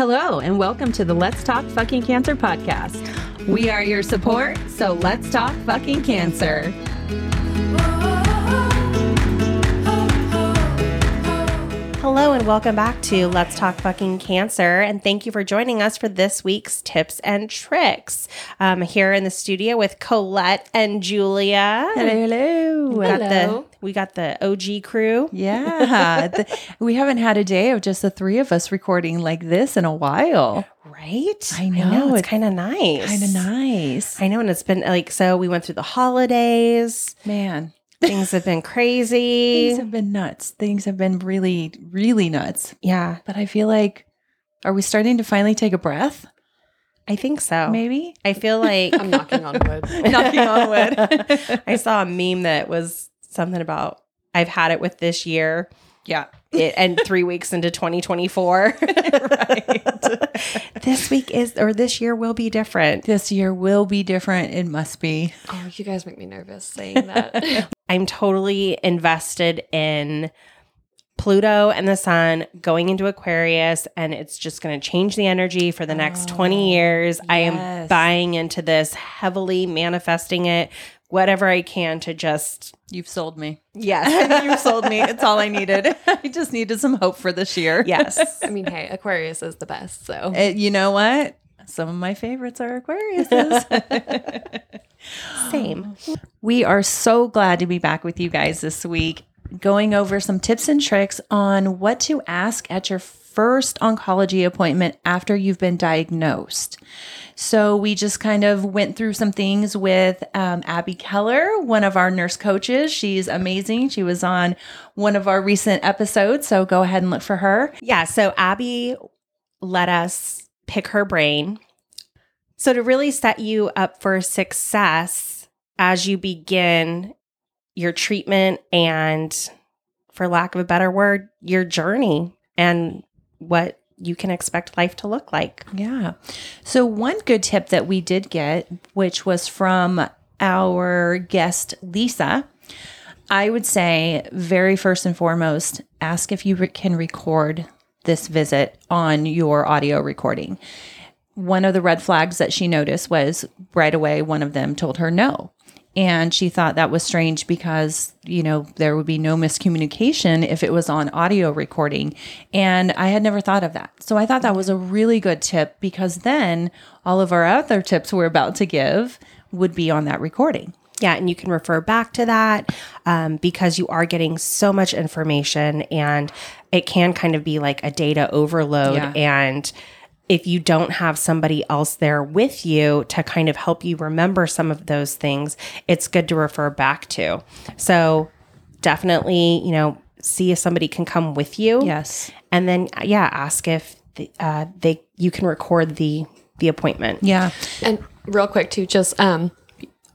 Hello, and welcome to the Let's Talk Fucking Cancer podcast. We are your support, so let's talk fucking cancer. Hello and welcome back to Let's Talk Fucking Cancer. And thank you for joining us for this week's tips and tricks. Um, here in the studio with Colette and Julia. Hello, hello. We got, Hello. the, we got the OG crew. Yeah. The- we haven't had a day of just the three of us recording like this in a while. Right? I know, It's, it's kind of nice. Kind of nice. I know. And it's been like, so we went through the holidays. Man, Things have been crazy. things have been nuts. Things have been really, really nuts. yeah, But I feel like, are we starting to finally take a breath? I think so. Maybe? I feel like I'm knocking on wood. Knocking on wood. I saw a meme that was something about I've had it with this year. Yeah. it, and three weeks into 2024. Right. this week is, or this year will be different. This year will be different. It must be. Oh, you guys make me nervous saying that. I'm totally invested in Pluto and the sun going into Aquarius, and it's just going to change the energy for the next 20 years. I am buying into this heavily, manifesting it, whatever I can to just, You've sold me. yes, you've sold me. It's all I needed. I just needed some hope for this year. yes. I mean, hey, Aquarius is the best. So Uh, you know what? Some of my favorites are Aquariuses. Same. we are so glad to be back with you guys this week, going over some tips and tricks on what to ask at your first oncology appointment after you've been diagnosed. So, we just kind of went through some things with um, Abby Keller, one of our nurse coaches. She's amazing. She was on one of our recent episodes. So, go ahead and look for her. Yeah. So Abby let us pick her brain. So to really set you up for success as you begin your treatment and, for lack of a better word, your journey and what you can expect life to look like. Yeah. So, one good tip that we did get, which was from our guest, Lisa, I would say, very first and foremost, ask if you can record this visit on your audio recording. One of the red flags that she noticed was right away, one of them told her no. And she thought that was strange because, you know, there would be no miscommunication if it was on audio recording. And I had never thought of that. So I thought that was a really good tip because then all of our other tips we're about to give would be on that recording. Yeah, and you can refer back to that um, because you are getting so much information and it can kind of be like a data overload. Yeah. And if you don't have somebody else there with you to kind of help you remember some of those things, it's good to refer back to. So definitely, you know, see if somebody can come with you. Yes. And then, yeah, ask if the, uh, they you can record the the appointment. Yeah. and real quick too, just um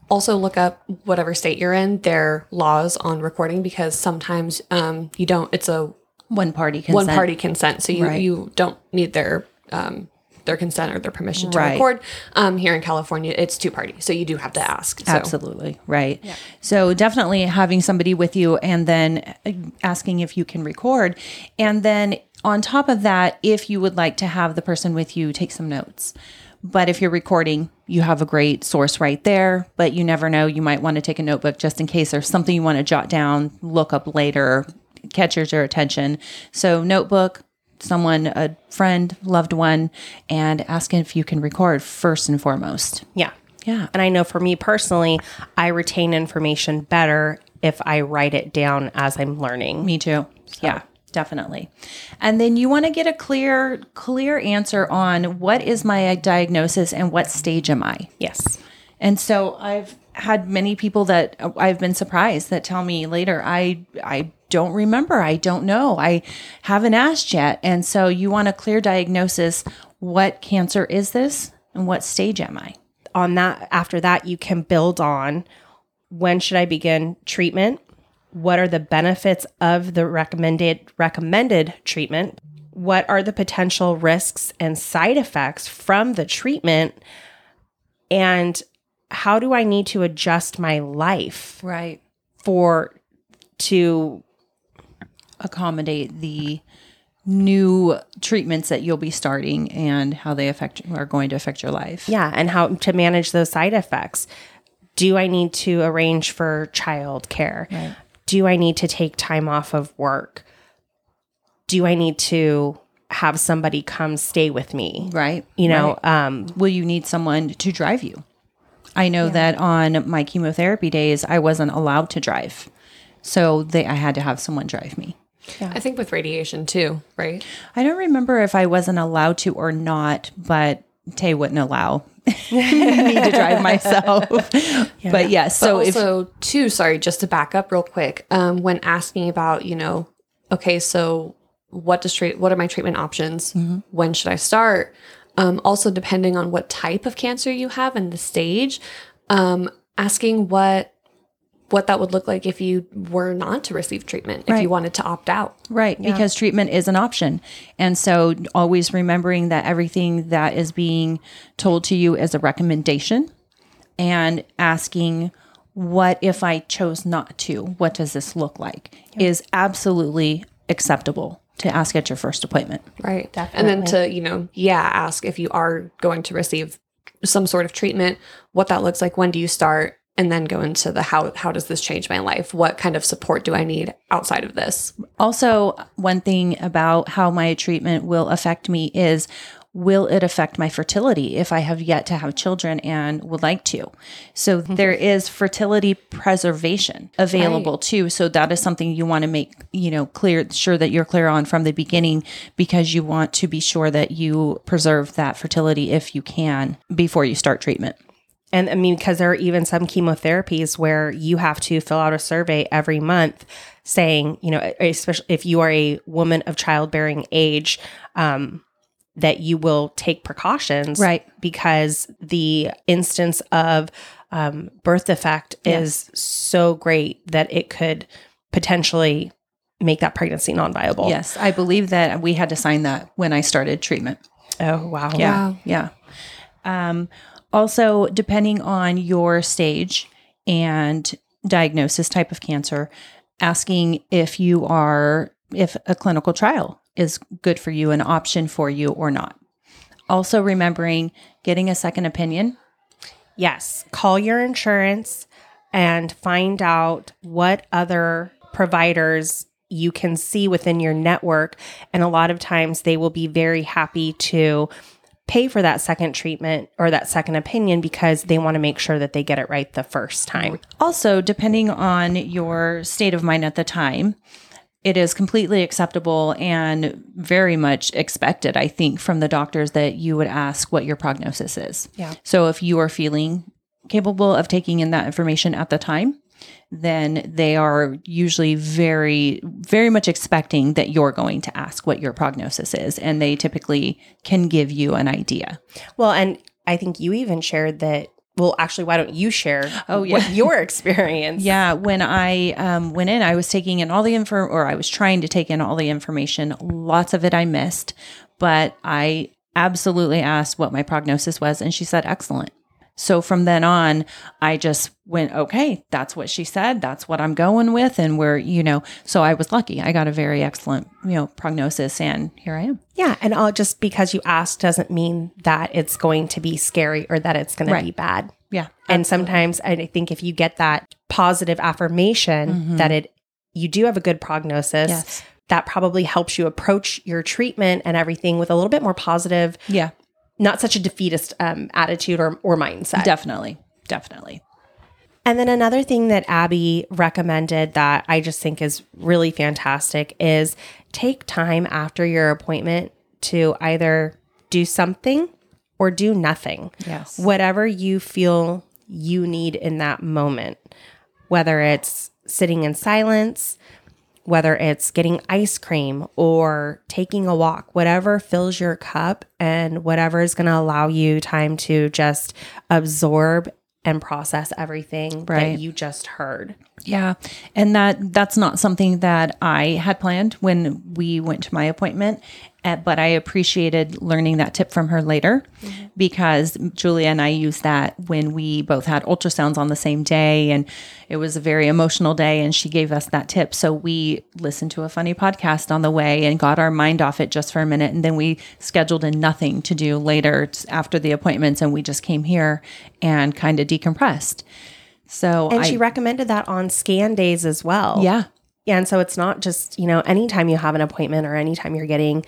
also look up whatever state you're in, their laws on recording because sometimes um you don't it's a One party consent. one party consent. So you Right. you don't need their um their consent or their permission to Right. record. Um here in California it's two party. So you do have to ask. So Absolutely. Right. So definitely having somebody with you and then uh, asking if you can record. And then on top of that, if you would like to have the person with you take some notes. But if you're recording, you have a great source right there. But you never know. You might want to take a notebook just in case there's something you want to jot down, look up later, catches your attention. So, notebook, someone, a friend, loved one, and asking if you can record first and foremost. Yeah. Yeah. And I know for me personally, I retain information better if I write it down as I'm learning. Me too. Yeah, definitely. And then you want to get a clear clear answer on what is my diagnosis and what stage am I? Yes. And so I've had many people that uh, I've been surprised that tell me later I I don't remember, I don't know. I haven't asked yet. And so you want a clear diagnosis, what cancer is this and what stage am I? On that, after that, you can build on when should I begin treatment? What are the benefits of the recommended recommended treatment? What are the potential risks and side effects from the treatment? And how do I need to adjust my life Right. for to Accommodate the new treatments that you'll be starting and how they affect are going to affect your life. Yeah, and how to manage those side effects. Do I need to arrange for child care? Do I need to take time off of work? Do I need to have somebody come stay with me? Right. You know, um, Will you need someone to drive you? I know that on my chemotherapy days, I wasn't allowed to drive. So they, I had to have someone drive me. I think with radiation too, right? I don't remember if I wasn't allowed to or not, but Tay wouldn't allow me to drive myself. But yes, so but if also too sorry just to back up real quick um, when asking about you know okay so what does treat what are my treatment options Mm-hmm. when should i start um, also depending on what type of cancer you have and the stage um, asking what what that would look like if you were not to receive treatment if you wanted to opt out Right, because treatment is an option. And so always remembering that everything that is being told to you is a recommendation and asking, what if I chose not to? What does this look like? Is absolutely acceptable to ask at your first appointment. Right. Definitely. And then to, you know, yeah, ask if you are going to receive some sort of treatment, what that looks like, when do you start, and then go into the how how does this change my life? What kind of support do I need outside of this? Also, one thing about how my treatment will affect me is will it affect my fertility if I have yet to have children and would like to? So there is fertility preservation available too. So that is something you want to make, you know, clear, sure that you're clear on from the beginning because you want to be sure that you preserve that fertility if you can before you start treatment. And I mean, because there are even some chemotherapies where you have to fill out a survey every month saying, you know, especially if you are a woman of childbearing age, um, that you will take precautions. Right. Because the instance of um, birth defect is so great that it could potentially make that pregnancy non viable. Yes, I believe that we had to sign that when I started treatment. Oh, wow. Yeah. Yeah. Um, also, depending on your stage and diagnosis type of cancer, asking if you are, if a clinical trial is good for you, an option for you or not. Also, remembering getting a second opinion. Yes. Call your insurance and find out what other providers you can see within your network. And a lot of times they will be very happy to pay for that second treatment or that second opinion because they want to make sure that they get it right the first time. Also, depending on your state of mind at the time, it is completely acceptable and very much expected, I think, from the doctors that you would ask what your prognosis is. Yeah. So if you are feeling capable of taking in that information at the time, then they are usually very, very much expecting that you're going to ask what your prognosis is. And they typically can give you an idea. Well, and I think you even shared that. Well, actually, why don't you share Oh, yeah. what your experience? Yeah, when I um, went in, I was taking in all the info, or I was trying to take in all the information. Lots of it I missed, but I absolutely asked what my prognosis was, and she said excellent. So from then on, I just went, okay, that's what she said. That's what I'm going with. And we're, you know, so I was lucky. I got a very excellent, you know, prognosis, and here I am. Yeah, and all just because you asked doesn't mean that it's going to be scary or that it's going Right. to be bad. Yeah. And sometimes I think if you get that positive affirmation mm-hmm. that it you do have a good prognosis, Yes. that probably helps you approach your treatment and everything with a little bit more positive, Yeah, not such a defeatist um, attitude or, or mindset. definitely. Definitely. And then another thing that Abby recommended that I just think is really fantastic is take time after your appointment to either do something or do nothing. Yes. Whatever you feel you need in that moment, whether it's sitting in silence, whether it's getting ice cream or taking a walk, whatever fills your cup and whatever is going to allow you time to just absorb and process everything Right. that you just heard. Yeah. And that that's not something that I had planned when we went to my appointment Uh, But I appreciated learning that tip from her later because Julia and I used that when we both had ultrasounds on the same day. And it was a very emotional day. And she gave us that tip. So we listened to a funny podcast on the way and got our mind off it just for a minute. And then we scheduled in nothing to do later after the appointments. And we just came here and kind of decompressed. So And I, she recommended that on scan days as well. yeah. Yeah, and so it's not just, you know, anytime you have an appointment or anytime you're getting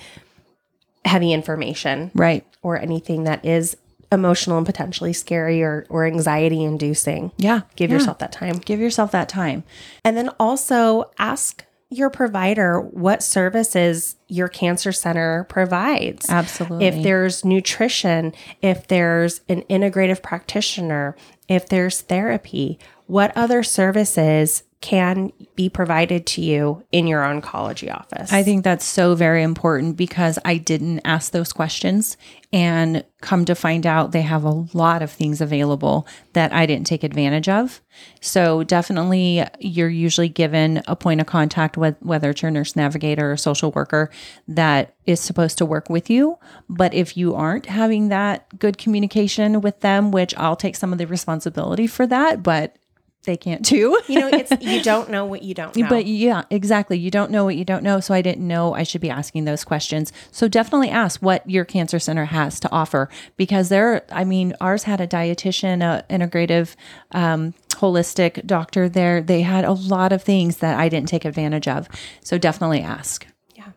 heavy information Right. or anything that is emotional and potentially scary or, or anxiety inducing. Yeah. Give Yeah. yourself that time. Give yourself that time. And then also ask your provider what services your cancer center provides. Absolutely. If there's nutrition, if there's an integrative practitioner, if there's therapy, what other services can be provided to you in your oncology office? I think that's so very important because I didn't ask those questions and come to find out they have a lot of things available that I didn't take advantage of. So definitely you're usually given a point of contact with whether it's your nurse navigator or social worker that is supposed to work with you. But if you aren't having that good communication with them, which I'll take some of the responsibility for that, but they can't do. you know, it's you don't know what you don't know. But yeah, exactly. You don't know what you don't know. So I didn't know I should be asking those questions. So definitely ask what your cancer center has to offer because there, I mean, ours had a dietitian, a integrative, um, holistic doctor there. They had a lot of things that I didn't take advantage of. So definitely ask. Yeah.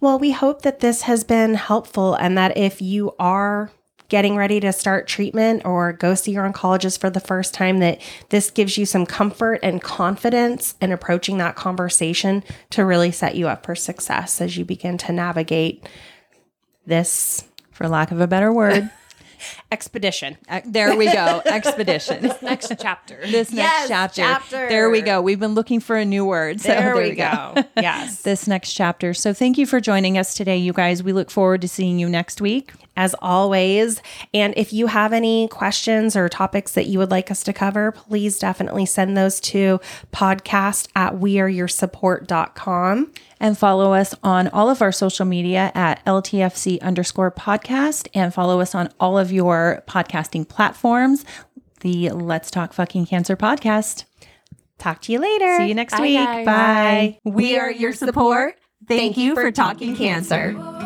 Well, we hope that this has been helpful and that if you are getting ready to start treatment or go see your oncologist for the first time that this gives you some comfort and confidence in approaching that conversation to really set you up for success as you begin to navigate this For lack of a better word, expedition. Uh, there we go. Expedition. This next chapter. This next Yes, chapter. chapter. There we go. We've been looking for a new word. So There, we go. yes. this next chapter. So thank you for joining us today, you guys. We look forward to seeing you next week. As always. And if you have any questions or topics that you would like us to cover, please definitely send those to podcast at weareyoursupport.com. And follow us on all of our social media at LTFC underscore podcast and follow us on all of your podcasting platforms, the Let's Talk Fucking Cancer podcast. Talk to you later. See you next Bye, week. guys. Bye. We are your support. Thank you for talking cancer.